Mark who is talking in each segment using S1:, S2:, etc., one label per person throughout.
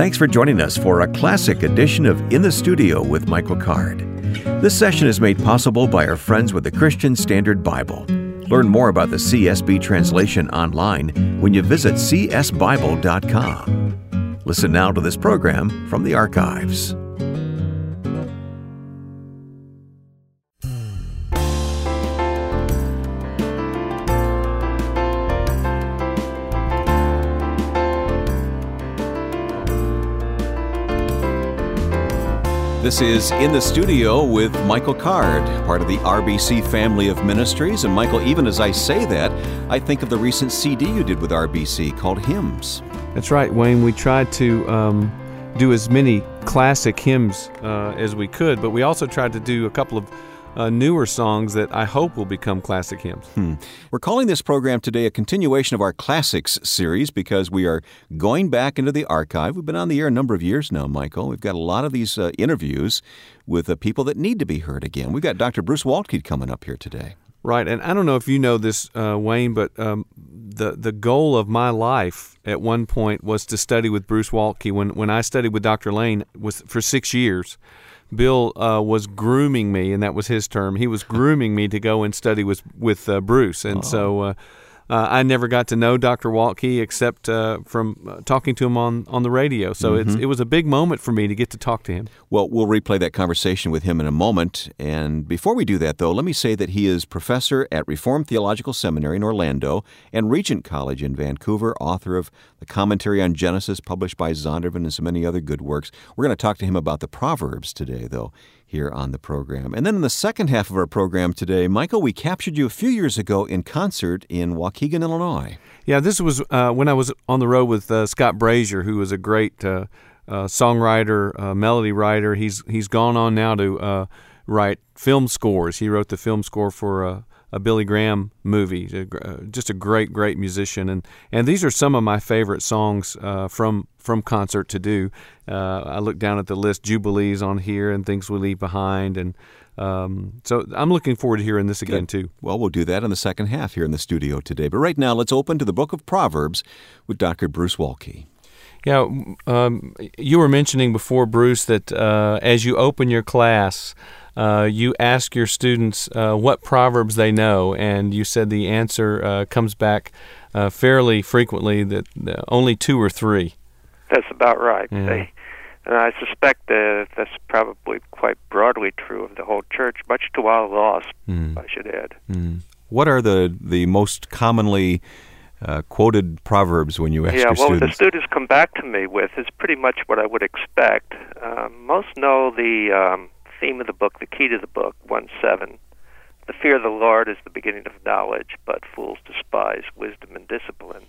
S1: Thanks for joining us for a classic edition of In the Studio with Michael Card. This session is made possible by our friends with the Christian Standard Bible. Learn more about the CSB translation online when you visit csbible.com. Listen now to this program from the archives. This is In the Studio with Michael Card, part of the RBC family of ministries. And Michael, even as I say that, I think of the recent CD you did with RBC called Hymns.
S2: That's right, Wayne. We tried to um, do as many classic hymns uh, as we could, but we also tried to do a couple of uh, newer songs that I hope will become classic hymns.
S1: Hmm. We're calling this program today a continuation of our Classics series because we are going back into the archive. We've been on the air a number of years now, Michael. We've got a lot of these uh, interviews with uh, people that need to be heard again. We've got Dr. Bruce Waltke coming up here today.
S2: Right, and I don't know if you know this, uh, Wayne, but um, the the goal of my life at one point was to study with Bruce Waltke. When when I studied with Dr. Lane was for six years. Bill uh, was grooming me, and that was his term. He was grooming me to go and study with with uh, Bruce, and oh. so uh, I never got to know Dr. Waltke except uh, from uh, talking to him on, on the radio. So mm-hmm. it was a big moment for me to get to talk to him.
S1: Well, we'll replay that conversation with him in a moment. And before we do that, though, let me say that he is professor at Reformed Theological Seminary in Orlando and Regent College in Vancouver, author of the Commentary on Genesis, published by Zondervan, and so many other good works. We're going to talk to him about the Proverbs today, though here on the program. And then in the second half of our program today, Michael, we captured you a few years ago in concert in Waukegan, Illinois.
S2: Yeah, this was uh, when I was on the road with uh, Scott Brazier, who was a great uh, uh songwriter, uh, melody writer. He's he's gone on now to uh, write film scores. He wrote the film score for a Billy Graham movie. Just a great, great musician, and and these are some of my favorite songs uh, from from concert to do. Uh, I look down at the list, Jubilees on here, and Things We Leave Behind, and um, so I'm looking forward to hearing this again
S1: Good.
S2: too.
S1: Well, we'll do that in the second half here in the studio today. But right now, let's open to the Book of Proverbs with Dr. Bruce Waltke.
S2: Yeah, um, you were mentioning before, Bruce, that uh, as you open your class uh, you ask your students uh, what proverbs they know, and you said the answer uh, comes back uh, fairly frequently that only two or three.
S3: That's about right. Yeah. They, and I suspect that that's probably quite broadly true of the whole church, much to our loss, mm. I should add. Mm.
S1: What are the, the most commonly uh, quoted proverbs when you ask
S3: yeah,
S1: your
S3: well,
S1: students?
S3: the students come back to me with is pretty much what I would expect. Um, most know the um, theme of the book, the key to the book, 1 7. The fear of the Lord is the beginning of knowledge, but fools despise wisdom and discipline.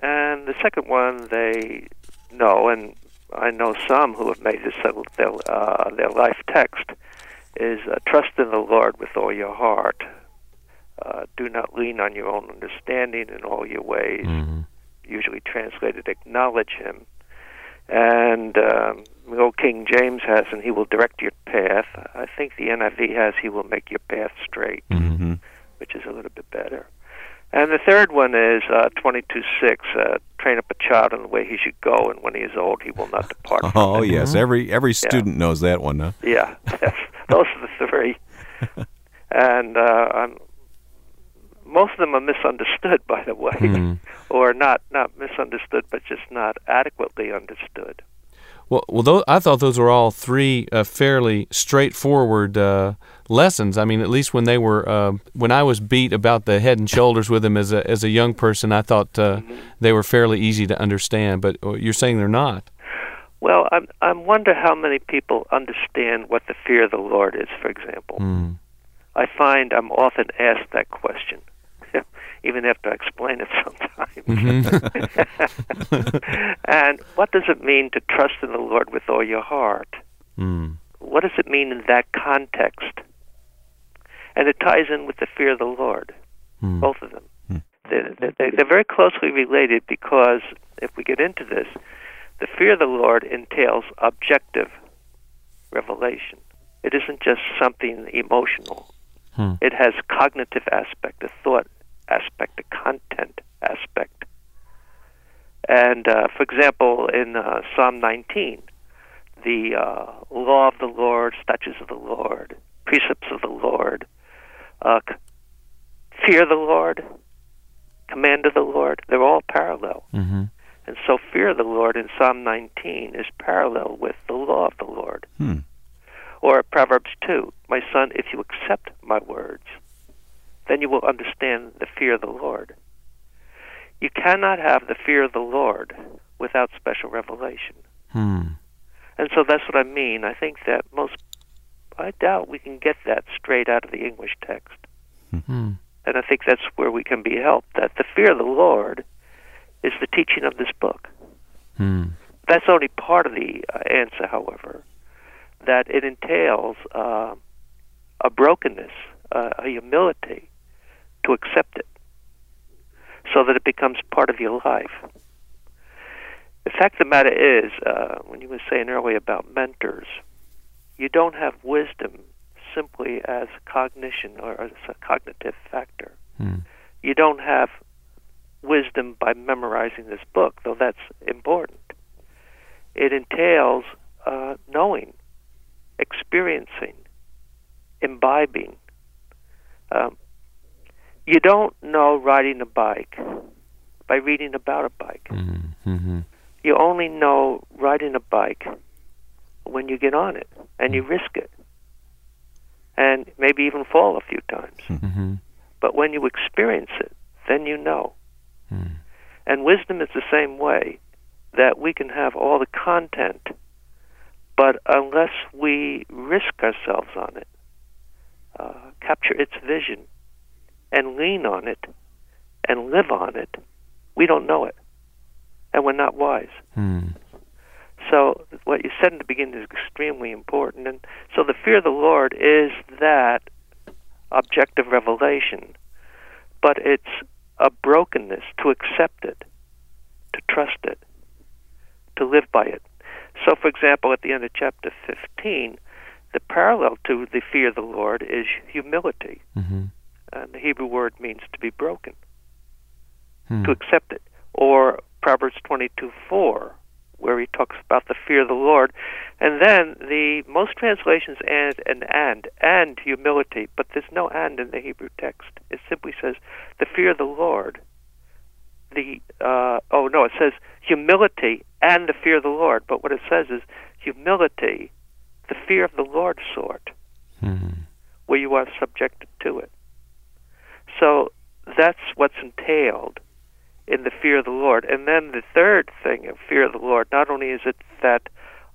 S3: And the second one they know, and I know some who have made this their, uh, their life text, is uh, trust in the Lord with all your heart. Uh, do not lean on your own understanding in all your ways. Mm-hmm. Usually translated, acknowledge Him. And um, the old King James has, and he will direct your path. I think the NIV has, he will make your path straight, mm-hmm. which is a little bit better. And the third one is uh, 22 6. Uh, train up a child in the way he should go, and when he is old, he will not depart from
S1: Oh, it. yes. Every every student yeah. knows that one, huh?
S3: Yeah. Those are the three. and uh, I'm, most of them are misunderstood, by the way, mm. or not, not misunderstood, but just not adequately understood.
S2: Well, well, those, I thought those were all three uh, fairly straightforward uh, lessons. I mean, at least when they were uh, when I was beat about the head and shoulders with them as a as a young person, I thought uh, mm-hmm. they were fairly easy to understand. But uh, you're saying they're not.
S3: Well, I I wonder how many people understand what the fear of the Lord is. For example, mm. I find I'm often asked that question even after I explain it sometimes. Mm-hmm. and what does it mean to trust in the Lord with all your heart? Mm. What does it mean in that context? And it ties in with the fear of the Lord, mm. both of them. Mm. They're, they're, they're very closely related because if we get into this, the fear of the Lord entails objective revelation. It isn't just something emotional. Hmm. It has cognitive aspect, a thought aspect, a content aspect. And uh, for example, in uh, Psalm 19, the uh, law of the Lord, statutes of the Lord, precepts of the Lord, uh, fear the Lord, command of the Lord, they're all parallel.
S4: Mm-hmm.
S3: And so fear of the Lord in Psalm 19 is parallel with the law of the Lord.
S1: Hmm.
S3: Or Proverbs 2, my son, if you accept my words, then you will understand the fear of the Lord. You cannot have the fear of the Lord without special revelation.
S4: Hmm.
S3: And so that's what I mean. I think that most, I doubt we can get that straight out of the English text.
S4: Hmm.
S3: And I think that's where we can be helped. That the fear of the Lord is the teaching of this book.
S4: Hmm.
S3: That's only part of the uh, answer, however, that it entails uh, a brokenness, uh, a humility to accept it so that it becomes part of your life. The fact of the matter is, uh, when you were saying earlier about mentors, you don't have wisdom simply as cognition or as a cognitive factor.
S4: Hmm.
S3: You don't have wisdom by memorizing this book, though that's important. It entails uh, knowing, experiencing, imbibing. Um, you don't know riding a bike by reading about a bike.
S4: Mm-hmm.
S3: You only know riding a bike when you get on it and you risk it, and maybe even fall a few times.
S4: Mm-hmm.
S3: But when you experience it, then you know.
S4: Hmm.
S3: And wisdom is the same way that we can have all the content, but unless we risk ourselves on it, uh, capture its vision, and lean on it, and live on it, we don't know it. And we're not wise.
S4: Hmm.
S3: So what you said in the beginning is extremely important. And so the fear of the Lord is that objective revelation, but it's a brokenness to accept it, to trust it, to live by it. So, for example, at the end of chapter 15, the parallel to the fear of the Lord is humility.
S4: Mm-hmm.
S3: And the Hebrew word means to be broken,
S4: Hmm.
S3: to accept it. Or Proverbs 22 4, where he talks about the fear of the Lord. And then the most translations add an and, and humility, but there's no and in the Hebrew text. It simply says the fear of the Lord. The uh, oh no, it says humility and the fear of the Lord. But what it says is humility, the fear of the Lord sort,
S4: Hmm.
S3: where you are subjected to it. So that's what's entailed in the fear of the Lord. And then the third thing of fear of the Lord, not only is it that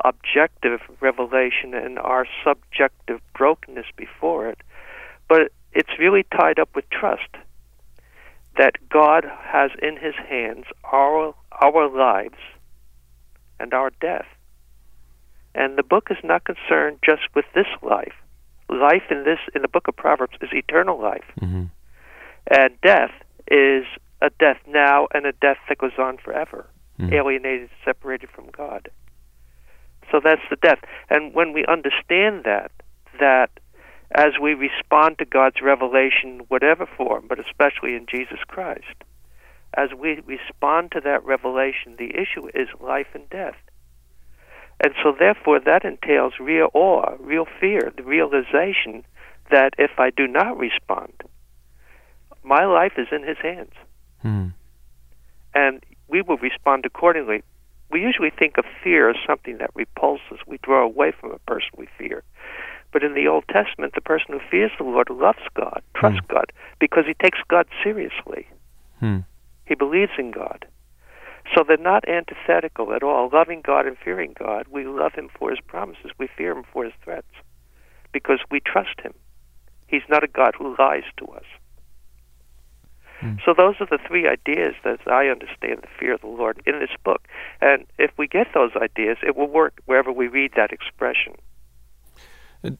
S3: objective revelation and our subjective brokenness before it, but it's really tied up with trust that God has in his hands our our lives and our death. And the book is not concerned just with this life. Life in this in the book of Proverbs is eternal life.
S4: Mm-hmm.
S3: And death is a death now and a death that goes on forever,
S4: Mhm.
S3: alienated, separated from God. So that's the death. And when we understand that, that as we respond to God's revelation, whatever form, but especially in Jesus Christ, as we respond to that revelation, the issue is life and death. And so, therefore, that entails real awe, real fear, the realization that if I do not respond, my life is in His hands,
S4: Hmm.
S3: and we will respond accordingly. We usually think of fear as something that repulses. We draw away from a person we fear. But in the Old Testament, the person who fears the Lord loves God, trusts God, because he takes God seriously.
S4: Hmm.
S3: He believes in God. So they're not antithetical at all. Loving God and fearing God, we love Him for His promises. We fear Him for His threats because we trust Him. He's not a God who lies to us.
S4: Hmm.
S3: So those are the three ideas that I understand the fear of the Lord in this book. And if we get those ideas, it will work wherever we read that expression.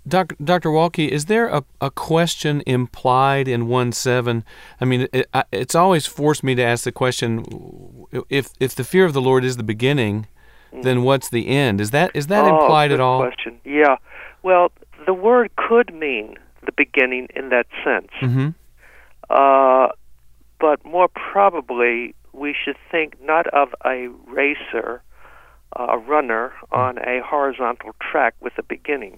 S4: Doc, Dr. Waltke, is there a, a question implied in 1 7? I mean, it, it's always forced me to ask the question if, if the fear of the Lord is the beginning, then what's the end? Is that is that
S3: oh,
S4: implied
S3: good
S4: at all?
S3: Question. Yeah. Well, the word could mean the beginning in that sense.
S4: Mm-hmm.
S3: Uh, but more probably, we should think not of a racer, uh, a runner on a horizontal track with a beginning.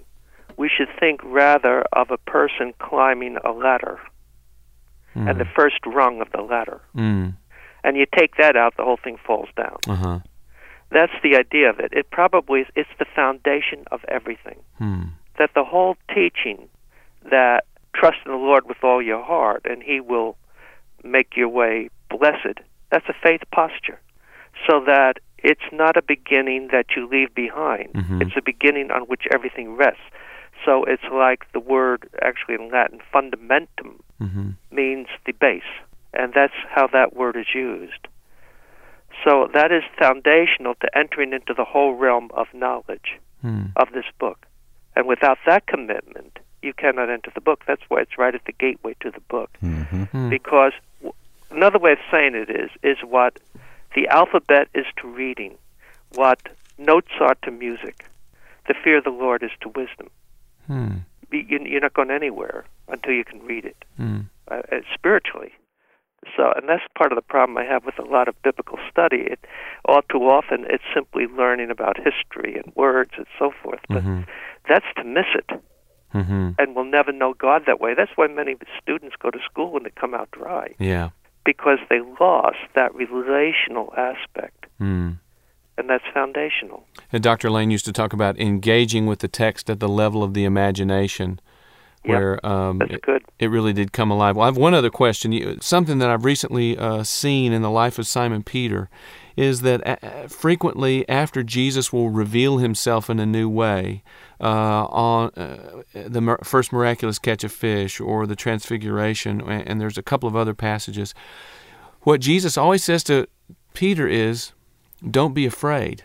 S3: We should think rather of a person climbing a ladder
S2: Mm.
S3: and the first rung of the ladder.
S2: Mm.
S3: And you take that out, the whole thing falls down.
S2: Uh huh.
S3: That's the idea of it. It probably is, it's the foundation of everything.
S2: Hmm.
S3: That the whole teaching that trust in the Lord with all your heart and he will make your way blessed. That's a faith posture. So that it's not a beginning that you leave behind.
S2: Mhm.
S3: It's a beginning on which everything rests. So it's like the word actually in Latin fundamentum
S2: Mm-hmm.
S3: means the base, and that's how that word is used. So that is foundational to entering into the whole realm of knowledge
S2: Hmm.
S3: of this book. And without that commitment, you cannot enter the book. That's why it's right at the gateway to the book.
S1: Mm-hmm.
S2: Hmm.
S3: Because w- another way of saying it is is what the alphabet is to reading, what notes are to music. The fear of the Lord is to wisdom.
S2: Hmm.
S3: You- you- You're not going anywhere until you can read it
S2: Hmm.
S3: uh, uh, spiritually. So, and that's part of the problem I have with a lot of biblical study. It all too often it's simply learning about history and words and so forth. But
S2: Mhm.
S3: that's to miss it,
S2: Mm-hmm.
S3: and we'll never know God that way. That's why many students go to school and they come out dry
S2: Yeah.
S3: because they lost that relational aspect,
S2: Hmm.
S3: and that's foundational.
S2: And Dr. Lane used to talk about engaging with the text at the level of the imagination, where um, it, it really did come alive. Well, I have one other question. You, something that I've recently uh, seen in the life of Simon Peter is that uh, frequently after Jesus will reveal himself in a new way uh, on uh, the first miraculous catch of fish or the transfiguration, and, and there's a couple of other passages, what Jesus always says to Peter is, "Don't be afraid."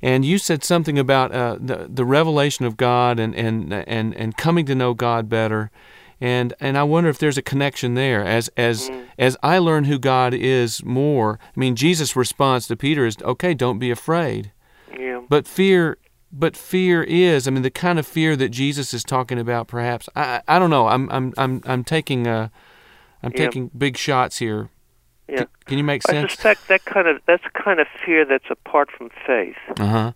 S2: And you said something about uh, the the revelation of God and, and and and coming to know God better, and and I wonder if there's a connection there. As as as I learn who God is more, I mean Jesus' response to Peter is, "Okay, don't be afraid."
S3: Yeah.
S2: But fear, but fear is, I mean, the kind of fear that Jesus is talking about. Perhaps I I don't know. I'm I'm I'm I'm taking uh, I'm
S3: Yeah.
S2: taking big shots here.
S3: Yeah.
S2: C- can you make sense?
S3: I suspect that kind of that's kind of fear that's apart from faith
S2: Uh huh.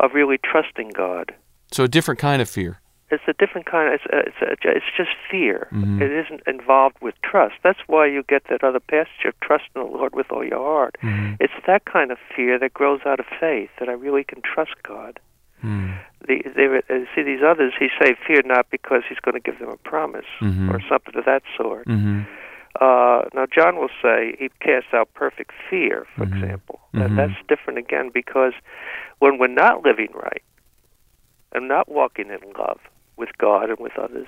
S3: of really trusting God.
S2: So a different kind of fear.
S3: It's a different kind. Of, it's it's it's just fear.
S2: Mhm.
S3: It isn't involved with trust. That's why you get that other passage of trust in the Lord with all your heart.
S2: Mhm.
S3: It's that kind of fear that grows out of faith that I really can trust God.
S2: Mm.
S3: The, they, uh, see these others. He say fear not because he's going to give them a promise
S2: Mhm.
S3: or something of that sort.
S2: Mm-hmm.
S3: Uh, now John will say he casts out perfect fear, for
S2: Mhm.
S3: example. And that's different again because when we're not living right and not walking in love with God and with others,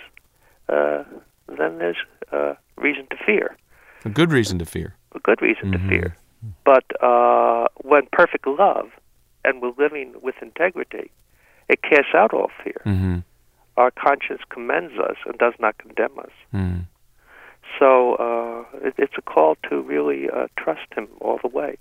S3: uh, then there's uh, reason to fear,
S2: A good reason to fear.
S3: a good reason
S2: Mhm.
S3: to fear. But uh, when perfect love and we're living with integrity, it casts out all fear.
S2: Mm-hmm.
S3: Our conscience commends us and does not condemn us.
S2: Mm.
S3: So uh, it, it's a call to really uh, trust Him all the way.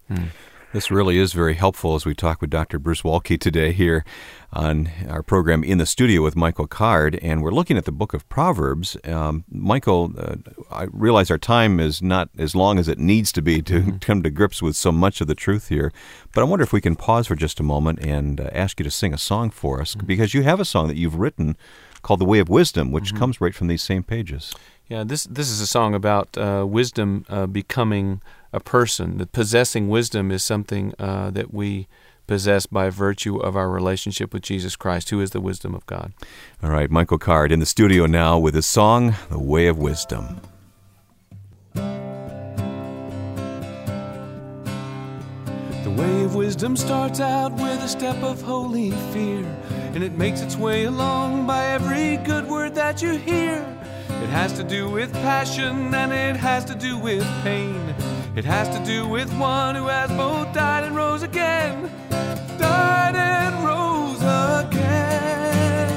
S1: This really is very helpful as we talk with Dr. Bruce Waltke today here on our program in the studio with Michael Card, and we're looking at the book of Proverbs. Um, Michael, uh, I realize our time is not as long as it needs to be to come to grips with so much of the truth here, but I wonder if we can pause for just a moment and uh, ask you to sing a song for us, because you have a song that you've written called The Way of Wisdom, which comes right from these same pages.
S2: Yeah, this this is a song about uh, wisdom uh, becoming a person. That possessing wisdom is something uh, that we possess by virtue of our relationship with Jesus Christ, who is the wisdom of God.
S1: All right, Michael Card in the studio now with his song, The Way of Wisdom.
S2: The way of wisdom starts out with a step of holy fear, and it makes its way along by every good word that you hear. It has to do with passion and it has to do with pain. It has to do with one who has both died and rose again. Died and rose again.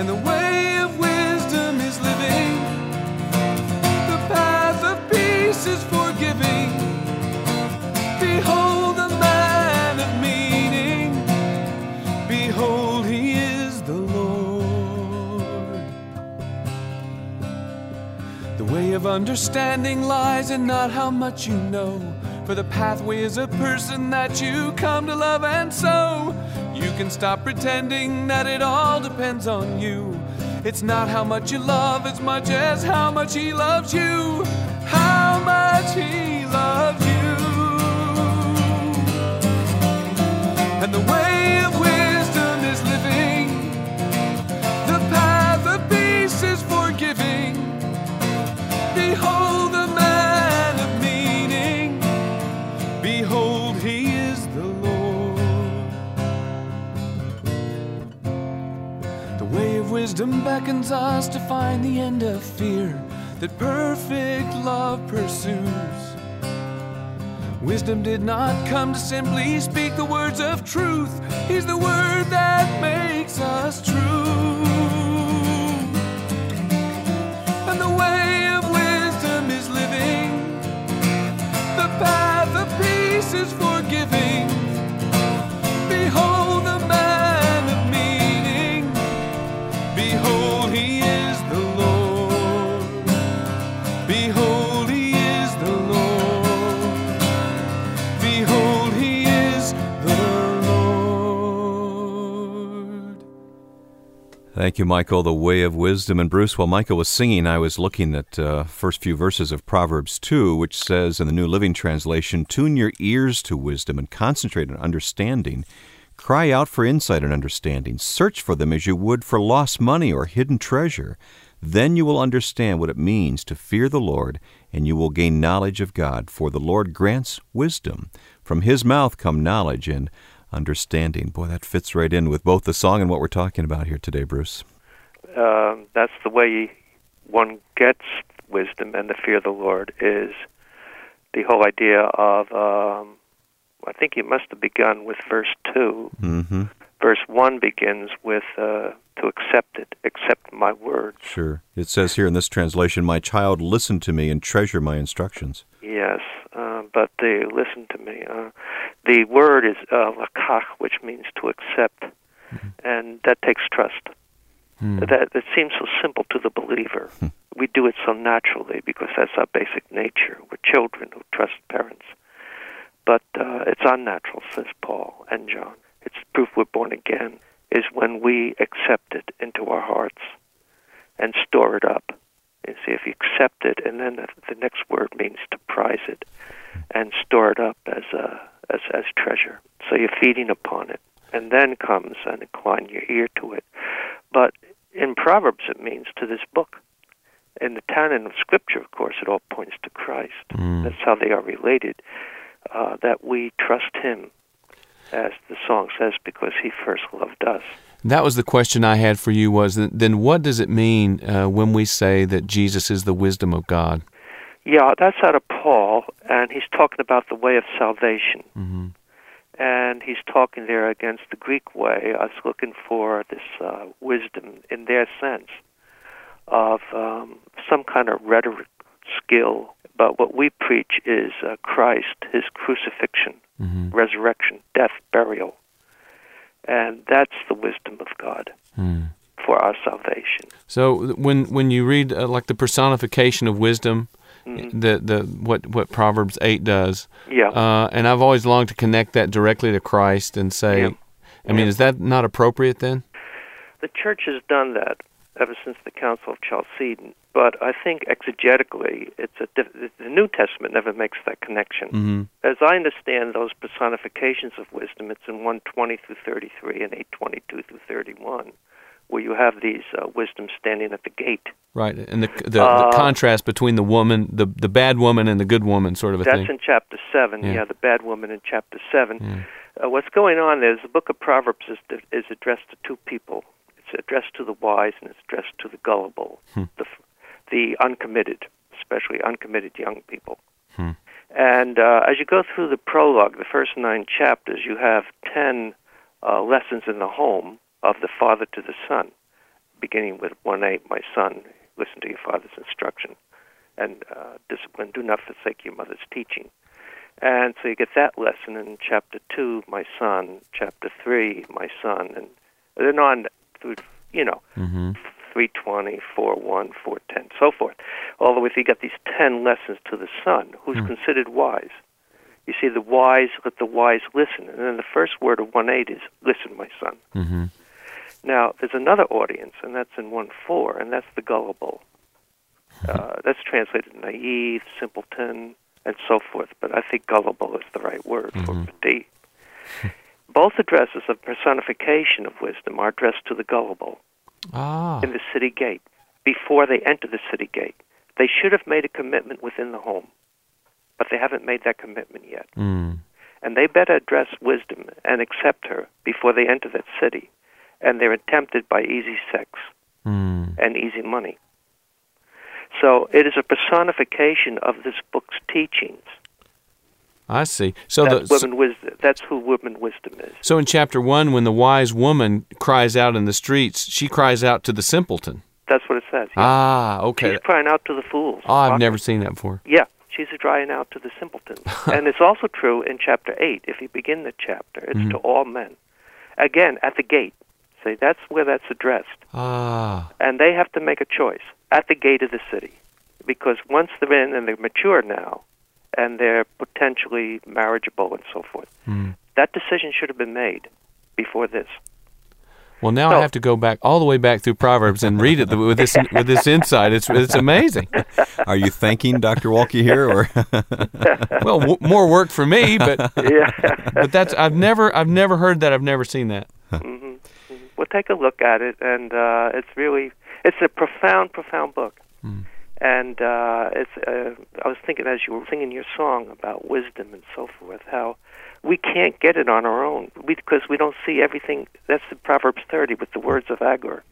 S2: And the way of wisdom is living. The path of peace is forgiving. Behold the man of meaning. Behold, he is way of understanding lies in not how much you know. For the pathway is a person that you come to love, and so you can stop pretending that it all depends on you. It's not how much you love as much as how much he loves you. How much he loves you. And the way of wisdom beckons us to find the end of fear that perfect love pursues. Wisdom did not come to simply speak the words of truth. He's the word that makes us true. And the way of wisdom is living, the path of peace is forgiving.
S1: Thank you, Michael. The way of wisdom. And Bruce, while Michael was singing, I was looking at uh, first few verses of Proverbs 2, which says in the New Living Translation, Tune your ears to wisdom and concentrate on understanding. Cry out for insight and understanding. Search for them as you would for lost money or hidden treasure. Then you will understand what it means to fear the Lord, and you will gain knowledge of God. For the Lord grants wisdom. From his mouth come knowledge and understanding. Boy, that fits right in with both the song and what we're talking about here today, Bruce.
S3: Um, that's the way one gets wisdom and the fear of the Lord is the whole idea of. Um, I think it must have begun with verse two.
S1: Mm-hmm.
S3: Verse one begins with uh, to accept it, accept my word.
S1: Sure. It says here in this translation, My child, listen to me and treasure my instructions.
S3: Yes, uh, but they listen to me. Uh, the word is uh, lakach, which means to accept, and that takes trust. That it seems so simple to the believer. we do it so naturally because that's our basic nature. We're children who trust parents, but uh, it's unnatural, says Paul and John. It's proof we're born again is when we accept it into our hearts and store it up. You see, if you accept it, and then the, the next word means to prize it and store it up as a as as treasure. So you're feeding upon it, and then comes and incline your ear to it. But in Proverbs, it means to this book. In the canon of Scripture, of course, it all points to Christ. That's how they are related. Uh, that we trust Him, as the song says, because He first loved us.
S2: That was the question I had for you was then what does it mean uh, when we say that Jesus is the wisdom of God?
S3: Yeah, that's out of Paul, and he's talking about the way of salvation.
S2: Mm-hmm.
S3: And he's talking there against the Greek way. Was looking for this uh, wisdom in their sense of um, some kind of rhetoric skill. But what we preach is uh, Christ, his crucifixion,
S2: Mm-hmm.
S3: resurrection, death, burial. And that's the wisdom of God
S2: Mm.
S3: for our salvation.
S2: So when when you read uh, like the personification of wisdom,
S3: Mhm.
S2: the the what what Proverbs eight does,
S3: Yeah.
S2: uh, and I've always longed to connect that directly to Christ and say,
S3: Yeah.
S2: I mean,
S3: Yeah.
S2: is that not appropriate then?
S3: The church has done that ever since the Council of Chalcedon, but I think exegetically, it's a diff- the New Testament never makes that connection.
S2: Mm-hmm.
S3: As I understand those personifications of wisdom, it's in 120 through 33 and 822 through 31, where you have these uh, wisdom standing at the gate.
S2: Right, and the the,
S3: Uh,
S2: the contrast between the woman, the the bad woman, and the good woman, sort of a
S3: That's
S2: thing.
S3: in chapter 7.
S2: Yeah.
S3: Yeah. the bad woman in chapter 7.
S2: Yeah.
S3: Uh, what's going on there is the book of Proverbs is, is addressed to two people. It's addressed to the wise and it's addressed to the gullible,
S2: Hmm.
S3: the, the uncommitted, especially uncommitted young people.
S2: Hmm.
S3: And uh, as you go through the prologue, the first nine chapters, you have ten uh, lessons in the home of the father to the son, beginning with 1 8, my son, listen to your father's instruction, and uh, discipline, do not forsake your mother's teaching. And so you get that lesson in chapter 2, my son, chapter 3, my son, and then on through, you know,
S2: Mm-hmm.
S3: 320, 41, 410, so forth. All the way through, you got these 10 lessons to the son, who's
S4: Hmm.
S3: considered wise. You see, the wise, let the wise listen. And then the first word of 1 8 is, listen, my son.
S4: Mm-hmm.
S3: Now, there's another audience, and that's in 1 4, and that's the gullible. Uh, that's translated naive, simpleton, and so forth, but I think gullible is the right word for peti. Both addresses of personification of wisdom are addressed to the gullible
S4: Ah.
S3: in the city gate before they enter the city gate. They should have made a commitment within the home, but they haven't made that commitment yet.
S4: Mm.
S3: And they better address wisdom and accept her before they enter that city. And they're tempted by easy sex
S4: Mm.
S3: and easy money. So it is a personification of this book's teachings.
S4: I see. So
S3: That's
S4: the
S3: women wisdom. That's who women wisdom is.
S4: so in chapter one, when the wise woman cries out in the streets, she cries out to the simpleton.
S3: That's what it says. yeah.
S4: Ah, okay.
S3: She's crying out to the fools.
S4: Oh, I've never seen that before.
S3: Yeah, she's crying out to the simpletons. and it's also true in chapter 8. If you begin the chapter, it's
S4: Mm-hmm.
S3: to all men. Again, at the gate. See, that's where that's addressed.
S4: Ah,
S3: And they have to make a choice at the gate of the city. Because once they're in and they're mature now, and they're potentially marriageable and so forth,
S4: Mm.
S3: that decision should have been made before this.
S4: well now I have to go back all the way back through Proverbs and read it with this with this insight. It's it's amazing.
S1: Are you thanking Dr. Waltke here, or
S4: Well, w- more work for me, but
S3: Yeah.
S4: but that's I've never I've never heard that. I've never seen that.
S3: hmm Well, take a look at it, and uh, it's really it's a profound, profound book.
S4: Mm.
S3: And uh, it's uh, I was thinking as you were singing your song about wisdom and so forth, how we can't get it on our own because we don't see everything. That's in Proverbs 30 with the words of Agur,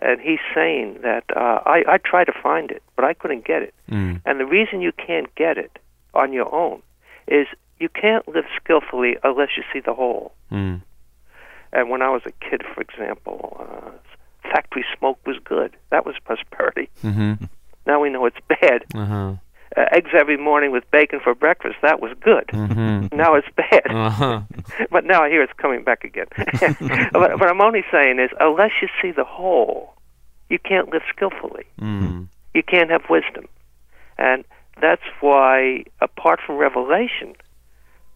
S3: and he's saying that uh, I I tried to find it, but I couldn't get it.
S4: Mm.
S3: And the reason you can't get it on your own is you can't live skillfully unless you see the whole.
S4: Mm.
S3: And when I was a kid, for example, uh, factory smoke was good. That was prosperity.
S4: Mm-hmm.
S3: Now we know it's bad.
S4: Uh-huh.
S3: Uh, eggs every morning with bacon for breakfast. That was good.
S4: Mm-hmm.
S3: Now it's bad.
S4: Uh-huh.
S3: but now I hear it's coming back again. but what I'm only saying is, unless you see the whole, you can't live skillfully.
S4: Mm.
S3: You can't have wisdom. And that's why, apart from revelation,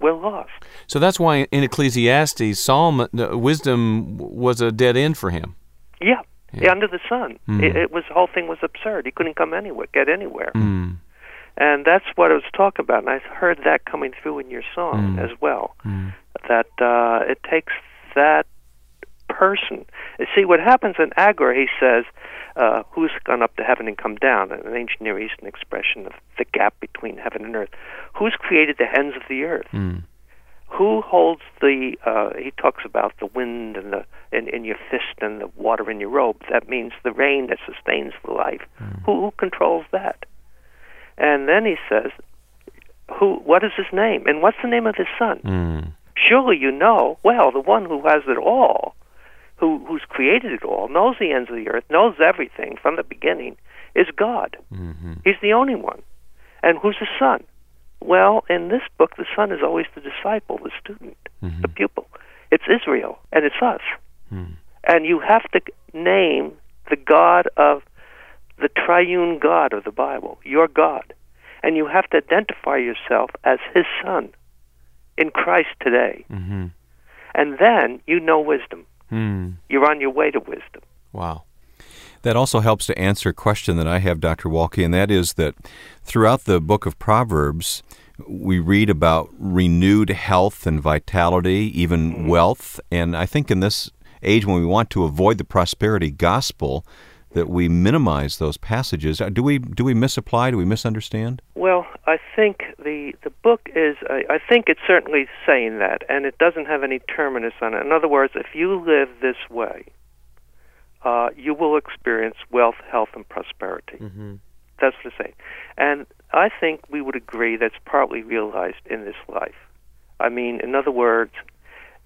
S3: we're lost.
S4: So that's why in Ecclesiastes, Solomon, uh, wisdom was a dead end for him.
S3: Yeah.
S4: Yeah.
S3: Under the sun,
S4: Mm.
S3: it, it was the whole thing was absurd. He couldn't come anywhere, get anywhere.
S4: Mm.
S3: And that's what I was talking about. And I heard that coming through in your song
S4: Mm.
S3: as well.
S4: Mm.
S3: That uh, it takes that person. See, what happens in Agur, he says, uh, who's gone up to heaven and come down, an ancient Near Eastern expression of the gap between heaven and earth. Who's created the ends of the earth?
S4: Mm.
S3: Who holds the, uh, he talks about the wind and the, in, in your fist and the water in your robe. That means the rain that sustains the life. Who, who controls that? And then he says, who, what is his name? And what's the name of his son?
S4: Mm.
S3: surely you know well the one who has it all who who's created it all knows the ends of the earth knows everything from the beginning is god
S4: Mm-hmm.
S3: he's the only one and who's the son well in this book the son is always the disciple the student the pupil it's israel and it's us
S4: Mm.
S3: and you have to name the god of the triune god of the bible your god and you have to identify yourself as his son in christ today
S4: Mm-hmm.
S3: and then you know wisdom.
S4: Mm.
S3: You're on your way to wisdom.
S4: Wow.
S1: That also helps to answer a question that I have, Dr. Waltke, and that is that throughout the book of Proverbs, we read about renewed health and vitality, even wealth. And I think in this age when we want to avoid the prosperity gospel, that we minimize those passages. Uh, Do we do we misapply? Do we misunderstand?
S3: Well, I think the the book is. I, I think it's certainly saying that, and it doesn't have any terminus on it. In other words, if you live this way, uh, you will experience wealth, health, and prosperity.
S4: Mm-hmm.
S3: That's what it's saying. And I think we would agree that's partly realized in this life. I mean, in other words,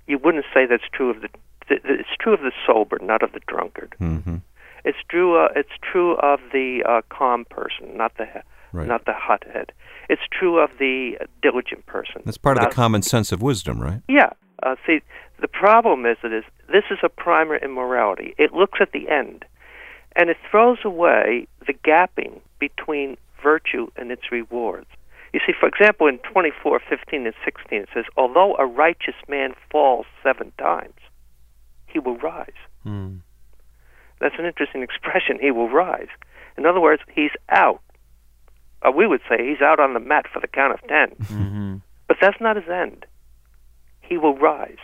S3: you wouldn't say that's true of the. th- th- It's true of the sober, not of the drunkard.
S1: Mm-hmm.
S3: It's true. Uh, it's true of the uh, calm person, not the
S1: Right.
S3: not the hothead. It's true of the diligent person.
S1: That's part of the common sense of wisdom, right?
S3: Yeah. Uh, see, the problem is that is this is a primer in morality. It looks at the end, and it throws away the gapping between virtue and its rewards. You see, for example, in 24, 15, and 16, it says, Although a righteous man falls seven times, he will rise. Mm. That's an interesting expression, he will rise. In other words, he's out. Uh, we would say he's out on the mat for the count of 10. Mm-hmm. But that's not his end. He will rise.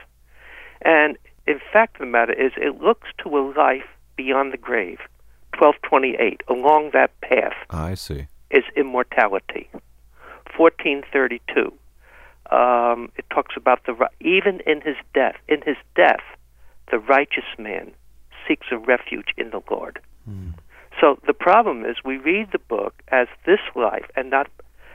S3: And in fact, the matter is, it looks to a life beyond the grave. 1228, along that path.
S1: I see.
S3: Is immortality. 1432. Um, it talks about the even in his death. In his death, the righteous man seeks a refuge in the Lord. Mm. So the problem is we read the book as this life and not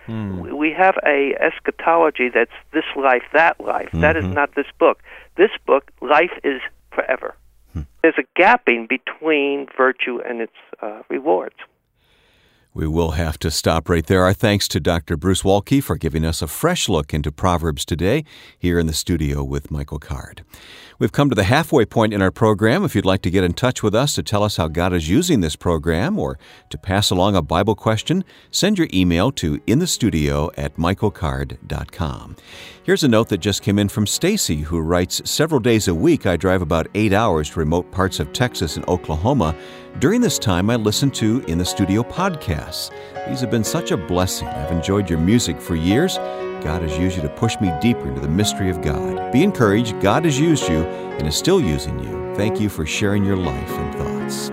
S3: mm. we have a eschatology that's this life that life. Mm-hmm. That is mm-hmm. not this book. This book life is forever. Hmm. There's a gapping between virtue and its uh, rewards.
S1: We will have to stop right there. Our thanks to Dr. Bruce Waltke for giving us a fresh look into Proverbs today here in the studio with Michael Card. We've come to the halfway point in our program. If you'd like to get in touch with us to tell us how God is using this program or to pass along a Bible question, send your email to inthestudio at michaelcard.com. Here's a note that just came in from Stacy, who writes Several days a week, I drive about eight hours to remote parts of Texas and Oklahoma. During this time, I listen to In the Studio podcasts. These have been such a blessing. I've enjoyed your music for years. God has used you to push me deeper into the mystery of God. Be encouraged. God has used you and is still using you. Thank you for sharing your life and thoughts.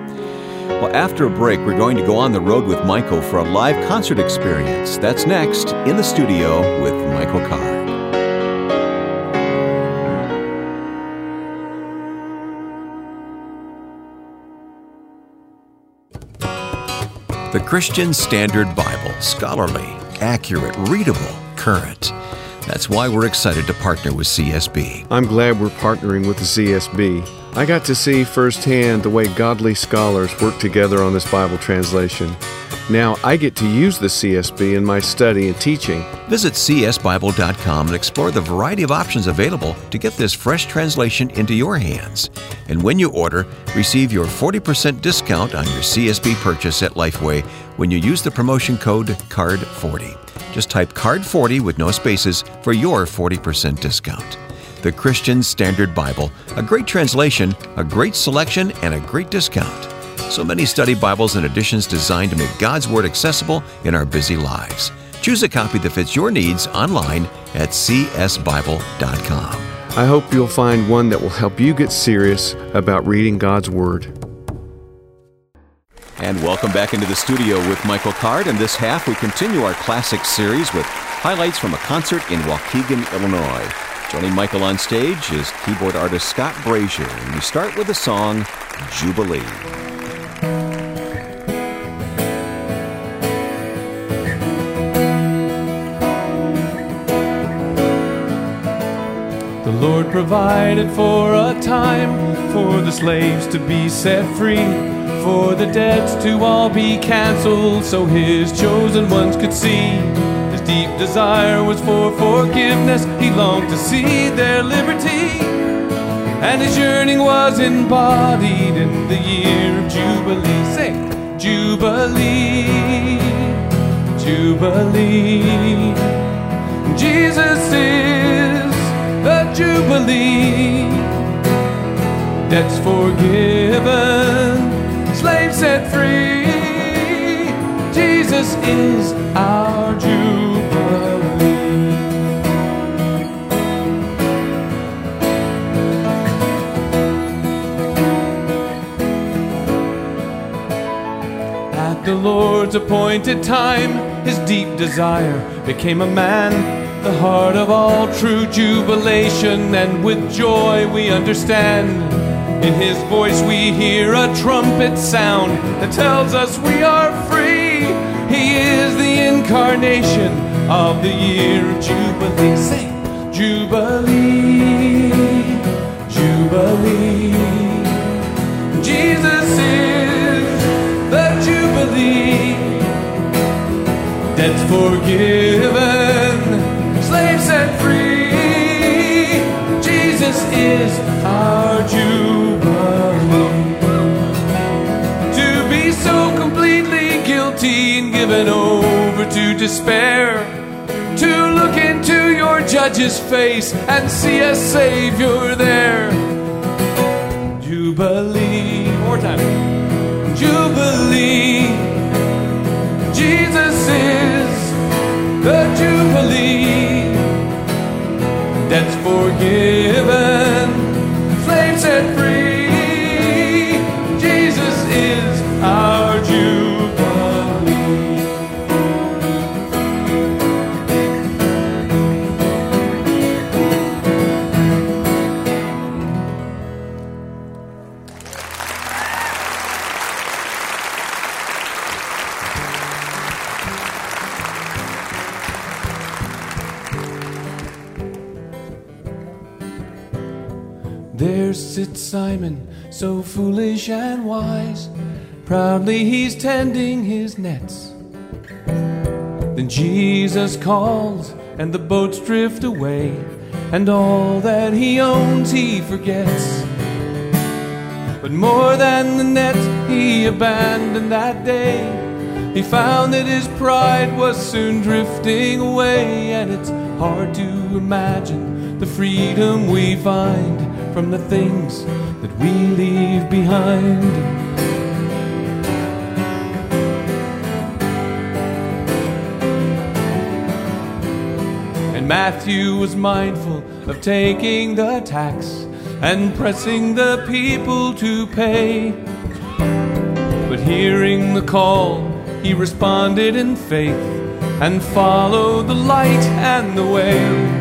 S1: Well, after a break, we're going to go on the road with Michael for a live concert experience. That's next in the studio with Michael Card. The Christian Standard Bible, scholarly, accurate, readable, current. That's why we're excited to partner with CSB.
S4: I'm glad we're partnering with the CSB. I got to see firsthand the way godly scholars work together on this Bible translation. Now I get to use the CSB in my study and teaching.
S1: Visit csbible.com and explore the variety of options available to get this fresh translation into your hands. And when you order, receive your 40% discount on your CSB purchase at Lifeway when you use the promotion code CARD40. Just type CARD40 with no spaces for your 40% discount. The Christian Standard Bible, a great translation, a great selection, and a great discount. So many study Bibles and editions designed to make God's Word accessible in our busy lives. Choose a copy that fits your needs online at csbible.com.
S4: I hope you'll find one that will help you get serious about reading God's Word.
S1: And welcome back into the studio with Michael Card. In this half, we continue our classic series with highlights from a concert in Waukegan, Illinois. Joining Michael on stage is keyboard artist Scott Brazier, and we start with the song Jubilee.
S2: Lord provided for a time for the slaves to be set free, for the debts to all be canceled, so his chosen ones could see. His deep desire was for forgiveness, he longed to see their liberty. And his yearning was embodied in the year of Jubilee. Say, Jubilee, Jubilee. Jesus is Jubilee. Debts forgiven, slaves set free. Jesus is our Jubilee. At the Lord's appointed time, his deep desire became a man the heart of all true jubilation, and with joy we understand. In his voice we hear a trumpet sound that tells us we are free. He is the incarnation of the year of Jubilee. Say, Jubilee, Jubilee. Jesus is the Jubilee. Debts forgiven Slaves set free. Jesus is our Jubilee. To be so completely guilty and given over to despair. To look into your judge's face and see a Savior there. Jubilee. More time. Jubilee. Jesus is the Jubilee. Forgiven, Simon, so foolish and wise. Proudly he's tending his nets. Then Jesus calls, and the boats drift away, and all that he owns he forgets. But more than the net he abandoned that day, he found that his pride was soon drifting away, and it's hard to imagine the freedom we find from the things that we leave behind. And Matthew was mindful of taking the tax and pressing the people to pay. But hearing the call, he responded in faith and followed the light and the way.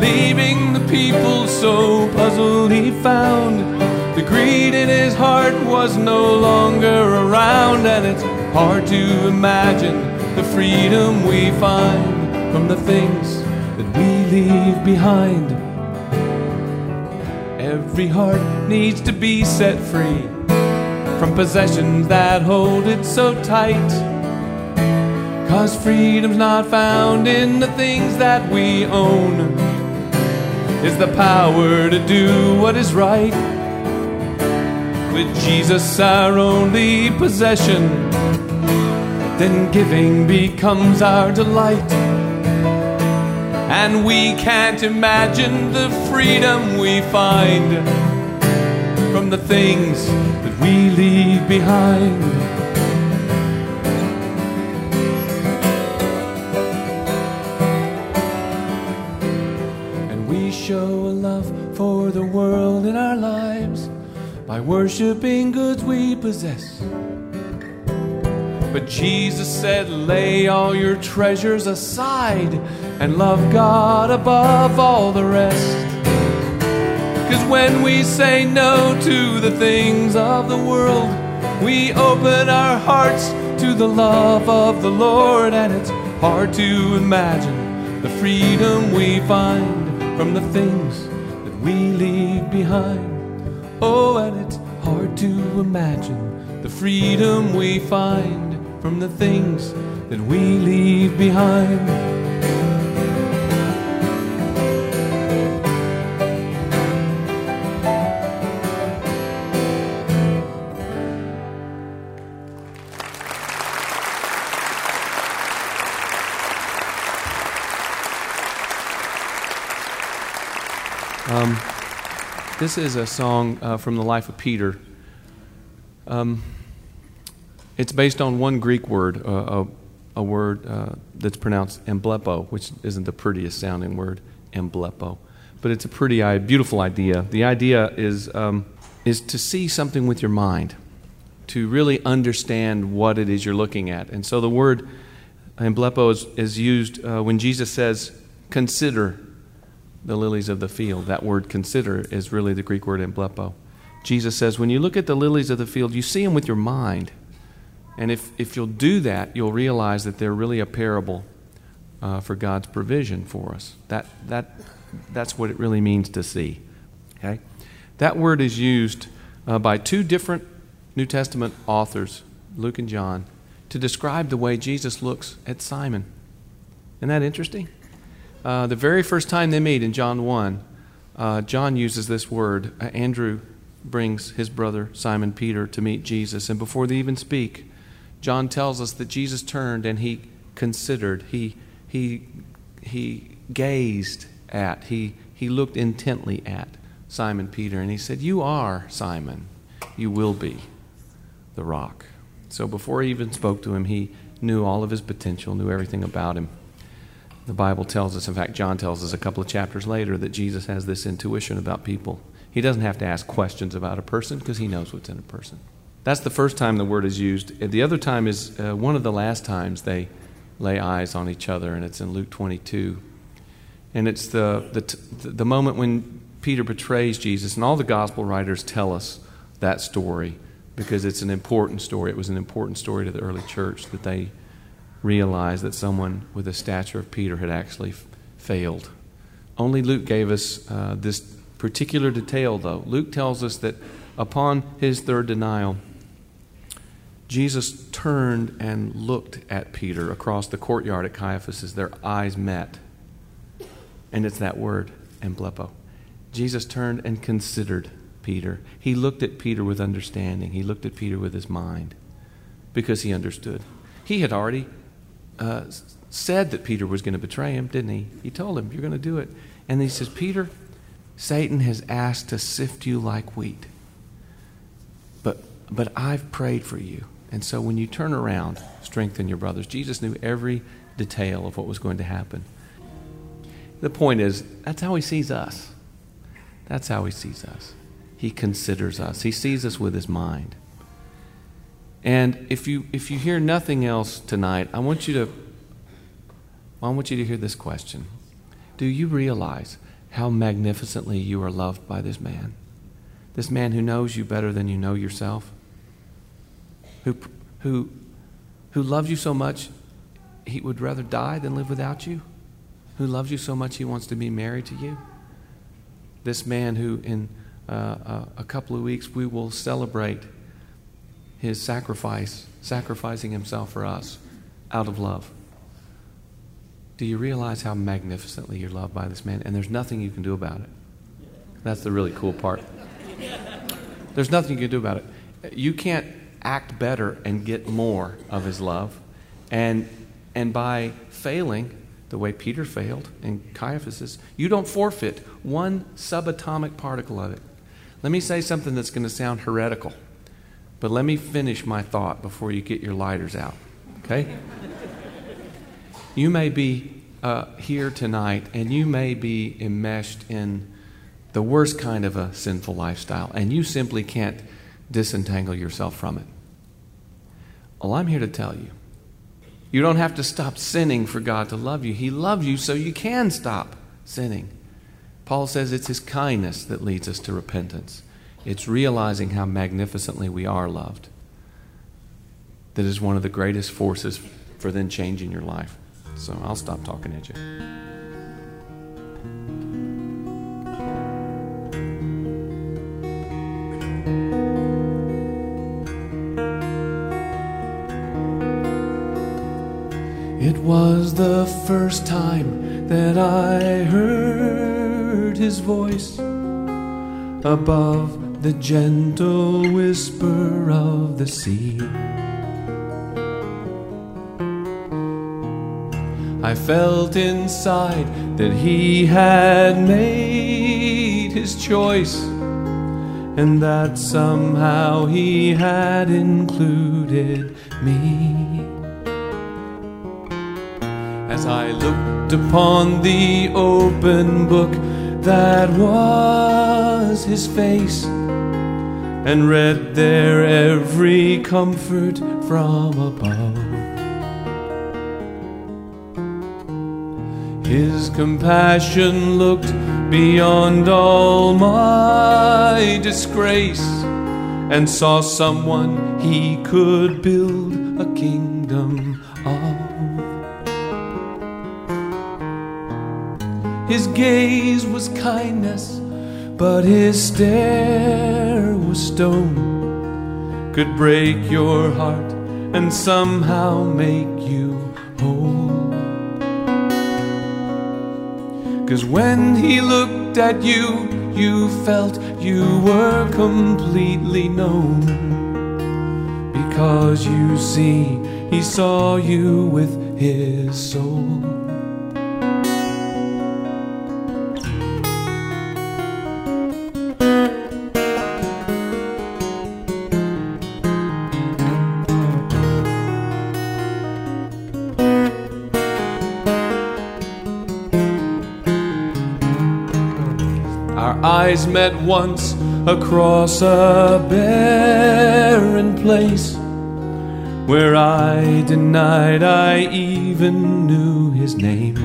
S2: Leaving the people so puzzled, he found the greed in his heart was no longer around. And it's hard to imagine the freedom we find from the things that we leave behind. Every heart needs to be set free from possessions that hold it so tight. Cause freedom's not found in the things that we own. Is the power to do what is right. With Jesus our only possession, then giving becomes our delight. And we can't imagine the freedom we find from the things that we leave behind. By worshiping goods we possess. But Jesus said, Lay all your treasures aside and love God above all the rest. Cause when we say no to the things of the world, we open our hearts to the love of the Lord, and it's hard to imagine the freedom we find from the things that we leave behind. Oh, and it's hard to imagine the freedom we find from the things that we leave behind. This is a song uh, from the life of Peter. Um, it's based on one Greek word, uh, a, a, word uh, that's pronounced emblepo, which isn't the prettiest sounding word, emblepo. But it's a pretty, beautiful idea. The idea is, um, is to see something with your mind, to really understand what it is you're looking at. And so the word emblepo is, is used uh, when Jesus says, consider the lilies of the field. That word consider is really the Greek word emblepo. Jesus says, when you look at the lilies of the field, you see them with your mind. And if, if you'll do that, you'll realize that they're really a parable uh, for God's provision for us. That, that, that's what it really means to see. Okay? That word is used uh, by two different New Testament authors, Luke and John, to describe the way Jesus looks at Simon. Isn't that interesting? Uh, the very first time they meet in John 1, uh, John uses this word. Uh, Andrew brings his brother Simon Peter to meet Jesus, and before they even speak, John tells us that Jesus turned and he considered, he, he, he gazed at, he, he looked intently at Simon Peter, and he said, You are Simon. You will be the rock. So before he even spoke to him, he knew all of his potential, knew everything about him. The Bible tells us, in fact, John tells us a couple of chapters later, that Jesus has this intuition about people. He doesn't have to ask questions about a person because he knows what's in a person. That's the first time the word is used. The other time is uh, one of the last times they lay eyes on each other, and it's in Luke 22. And it's the, the, the moment when Peter betrays Jesus, and all the gospel writers tell us that story because it's an important story. It was an important story to the early church that they realized that someone with the stature of Peter had actually f- failed. Only Luke gave us uh, this particular detail, though. Luke tells us that upon his third denial, Jesus turned and looked at Peter across the courtyard at Caiaphas as their eyes met. And it's that word, emblepo. Jesus turned and considered Peter. He looked at Peter with understanding. He looked at Peter with his mind because he understood. He had already uh, said that Peter was going to betray him, didn't he? He told him, You're going to do it. And he says, Peter, Satan has asked to sift you like wheat. But, but I've prayed for you. And so when you turn around, strengthen your brothers. Jesus knew every detail of what was going to happen. The point is, that's how he sees us. That's how he sees us. He considers us, he sees us with his mind. And if you, if you hear nothing else tonight, I want you to I want you to hear this question. Do you realize how magnificently you are loved by this man? This man who knows you better than you know yourself? Who, who, who loves you so much he would rather die than live without you? Who loves you so much he wants to be married to you? This man who, in uh, a couple of weeks, we will celebrate his sacrifice, sacrificing himself for us out of love. Do you realize how magnificently you're loved by this man? And there's nothing you can do about it. That's the really cool part. There's nothing you can do about it. You can't act better and get more of his love. And, and by failing, the way Peter failed and Caiaphas, you don't forfeit one subatomic particle of it. Let me say something that's going to sound heretical, but let me finish my thought before you get your lighters out. Okay? you may be uh, here tonight and you may be enmeshed in the worst kind of a sinful lifestyle, and you simply can't disentangle yourself from it. Well, I'm here to tell you you don't have to stop sinning for God to love you. He loves you so you can stop sinning. Paul says it's his kindness that leads us to repentance. It's realizing how magnificently we are loved that is one of the greatest forces for then changing your life. So I'll stop talking at you.
S5: It was the first time that I heard his voice above the gentle whisper of the sea. I felt inside that he had made his choice and that somehow he had included me. As I looked upon the open book that was his face and read there every comfort from above. His compassion looked beyond all my disgrace and saw someone he could build a kingdom of. His gaze was kindness, but his stare stone. Could break your heart and somehow make you whole. Cause when he looked at you, you felt you were completely known. Because you see, he saw you with
S2: his soul. Eyes met once across a barren place where I denied I even knew his name.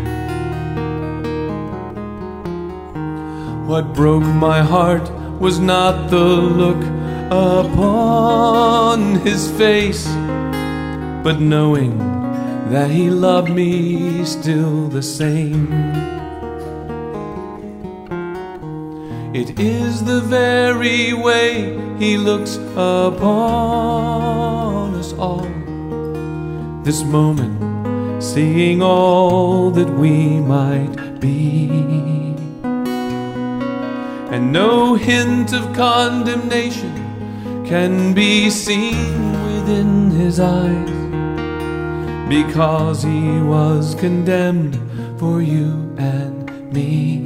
S2: What broke my heart was not the look upon his face, but knowing that he loved me still the same. It is the very way he looks upon us all. This moment, seeing all that we might be. And no hint of condemnation can be seen within his eyes because he was condemned for you and me.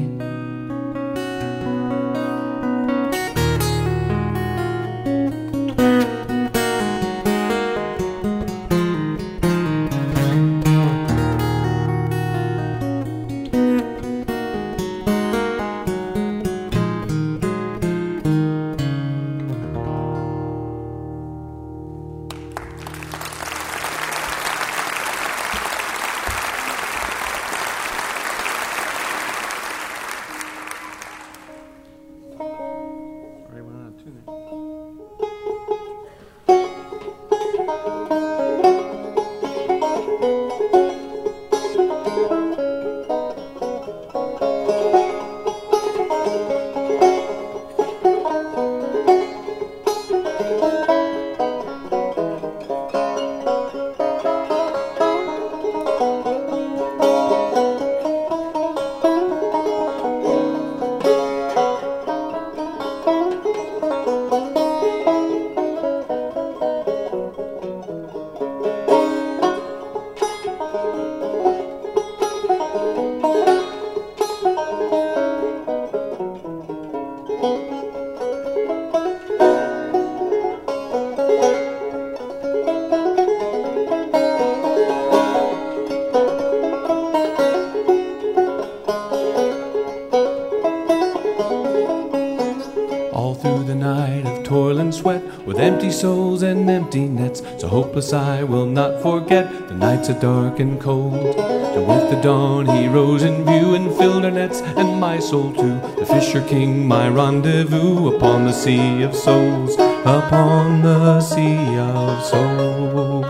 S2: So hopeless I will not forget. The nights are dark and cold, with the dawn he rose in view and filled our nets and my soul too. The Fisher King, my rendezvous upon the sea of souls, upon the sea of souls.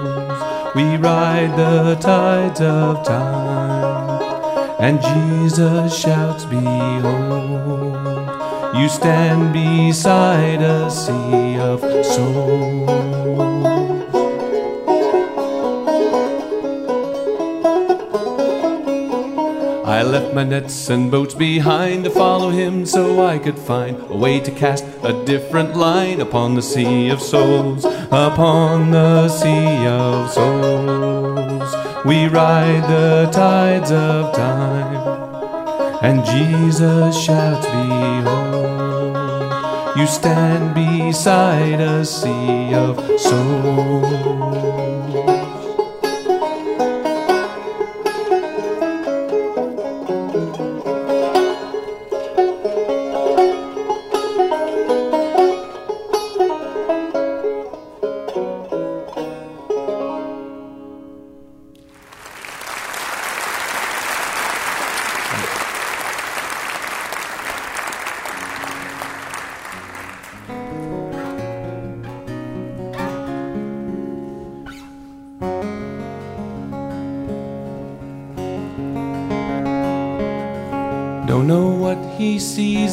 S2: We ride the tides of time, and Jesus shouts, Behold. You stand beside a sea of souls. I left my nets and boats behind to follow him so I could find a way to cast a different line upon the sea of souls, upon the sea of souls. We ride the tides of time. And Jesus shouts, Behold, you stand beside a sea of souls.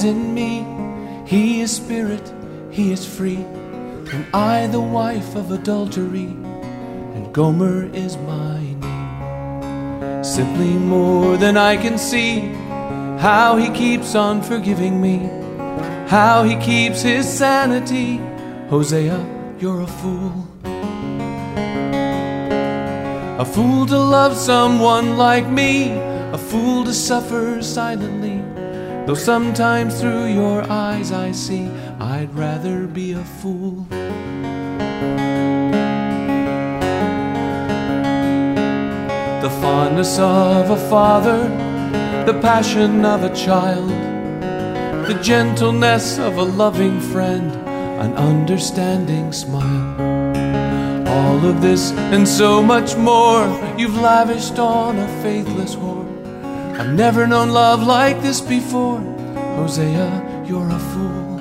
S2: In me. He is spirit, he is free. And I, the wife of adultery, and Gomer is my name. Simply more than I can see how he keeps on forgiving me, how he keeps his sanity. Hosea, you're a fool. A fool to love someone like me, a fool to suffer silently. Though sometimes through your eyes I see, I'd rather be a fool. The fondness of a father, the passion of a child, the gentleness of a loving friend, an understanding smile. All of this and so much more you've lavished on a faithless whore. I've never known love like this before. Hosea, you're a fool.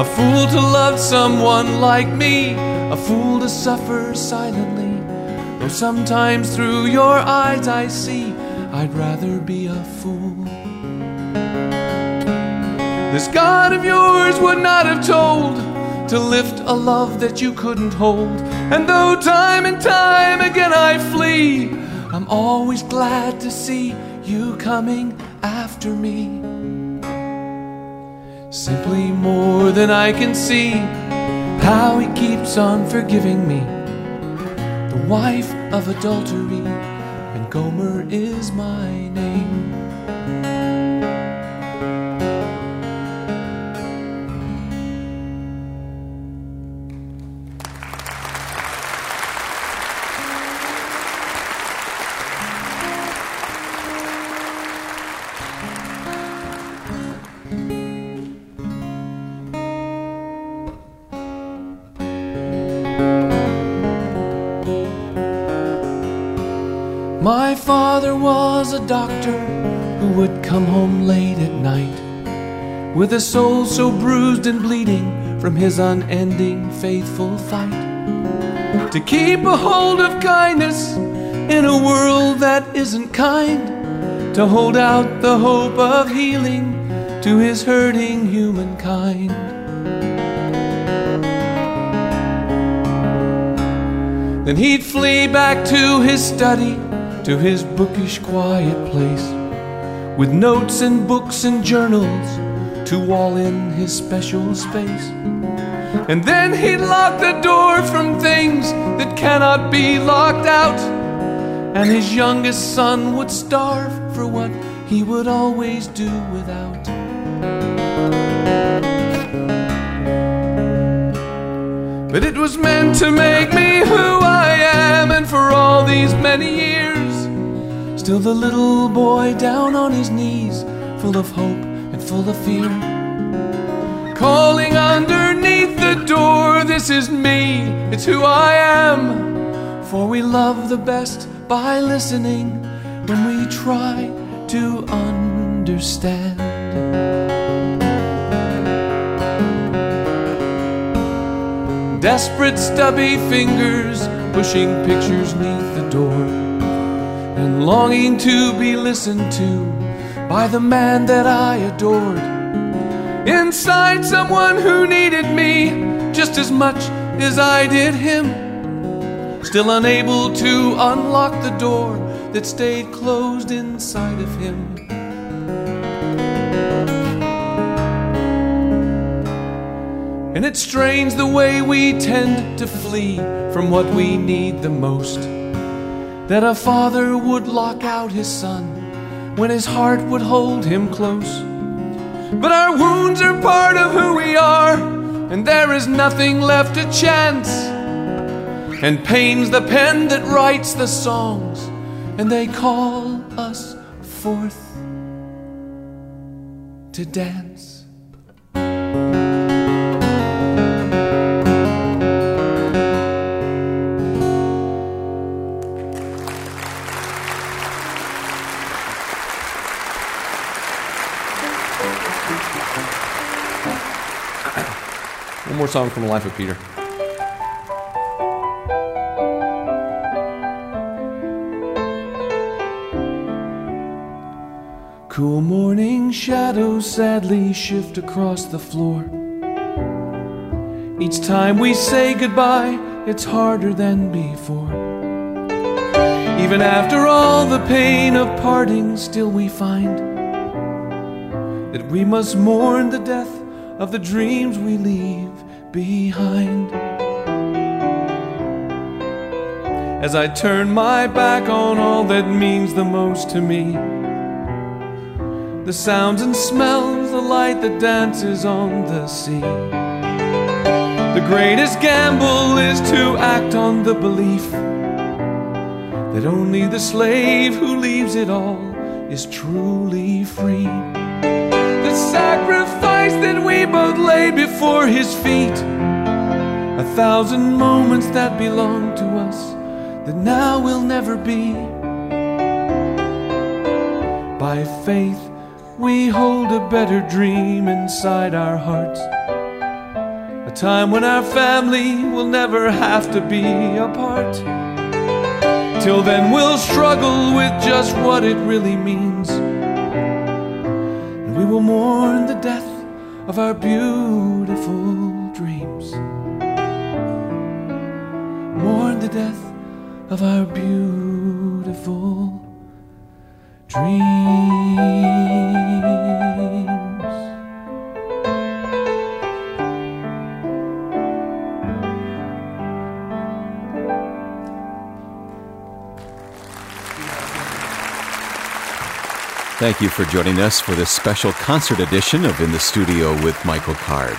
S2: A fool to love someone like me, a fool to suffer silently. Though sometimes through your eyes I see, I'd rather be a fool. This God of yours would not have told to lift a love that you couldn't hold. And though time and time again I flee, I'm always glad to see you coming after me. Simply more than I can see how he keeps on forgiving me. The wife of adultery, and Gomer is my name. Was a doctor who would come home late at night with a soul so bruised and bleeding from his unending faithful fight to keep a hold of kindness in a world that isn't kind, to hold out the hope of healing to his hurting humankind. Then he'd flee back to his study, to his bookish quiet place, with notes and books and journals to wall in his special space. And then he'd lock the door from things that cannot be locked out. And his youngest son would starve for what he would always do without. But it was meant to make me who I am, and for all these many years, still the little boy down on his knees, full of hope and full of fear. Calling underneath the door, this is me, it's who I am. For we love the best by listening when we try to understand. Desperate, stubby fingers pushing pictures neath the door, and longing to be listened to by the man that I adored. Inside, someone who needed me just as much as I did him, still unable to unlock the door that stayed closed inside of him. And it's strange the way we tend to flee from what we need the most. That a father would lock out his son when his heart would hold him close. But our wounds are part of who we are, and there is nothing left to chance. And pain's the pen that writes the songs, and they call us forth to dance.
S4: More song from the life of Peter.
S2: Cool morning shadows sadly shift across the floor. Each time we say goodbye, it's harder than before. Even after all the pain of parting, still we find that we must mourn the death of the dreams we leave behind. as I turn my back on all that means the most to me. The sounds and smells, the light that dances on the sea. The greatest gamble is to act on the belief that only the slave who leaves it all is truly free. The sacrifice that we both laid before his feet, a thousand moments that belong to us that now will never be. By faith, we hold a better dream inside our hearts. A time when our family will never have to be apart. Till then, we'll struggle with just what it really means. And we will mourn the death of our beautiful dreams. Mourn the death of our beautiful dreams.
S1: Thank you for joining us for this special concert edition of In the Studio with Michael Card.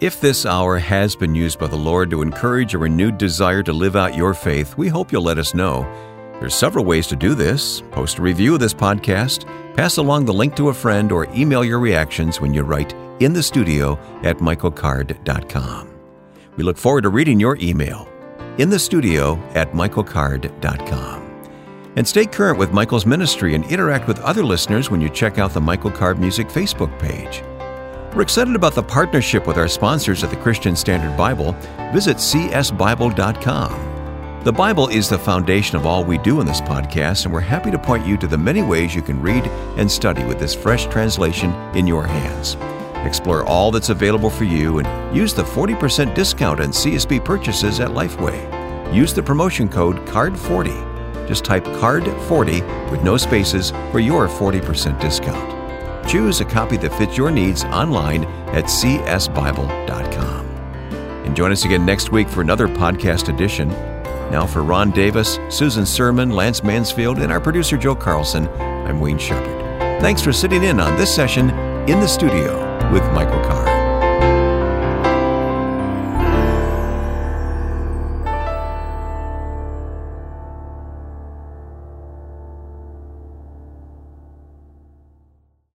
S1: If this hour has been used by the Lord to encourage a renewed desire to live out your faith, we hope you'll let us know. There's several ways to do this. Post a review of this podcast, pass along the link to a friend, or email your reactions when you write in the studio at michaelcard.com. We look forward to reading your email in the studio at michaelcard.com. And stay current with Michael's ministry and interact with other listeners when you check out the Michael Card Music Facebook page. We're excited about the partnership with our sponsors at the Christian Standard Bible. Visit csbible.com. The Bible is the foundation of all we do in this podcast, and we're happy to point you to the many ways you can read and study with this fresh translation in your hands. Explore all that's available for you and use the 40% discount on CSB purchases at Lifeway. Use the promotion code CARD40. Just type CARD40 with no spaces for your 40% discount. Choose a copy that fits your needs online at csbible.com. And join us again next week for another podcast edition. Now, for Ron Davis, Susan Sermon, Lance Mansfield, and our producer Joe Carlson, I'm Wayne Shepherd. Thanks for sitting in on this session in the studio with Michael Card.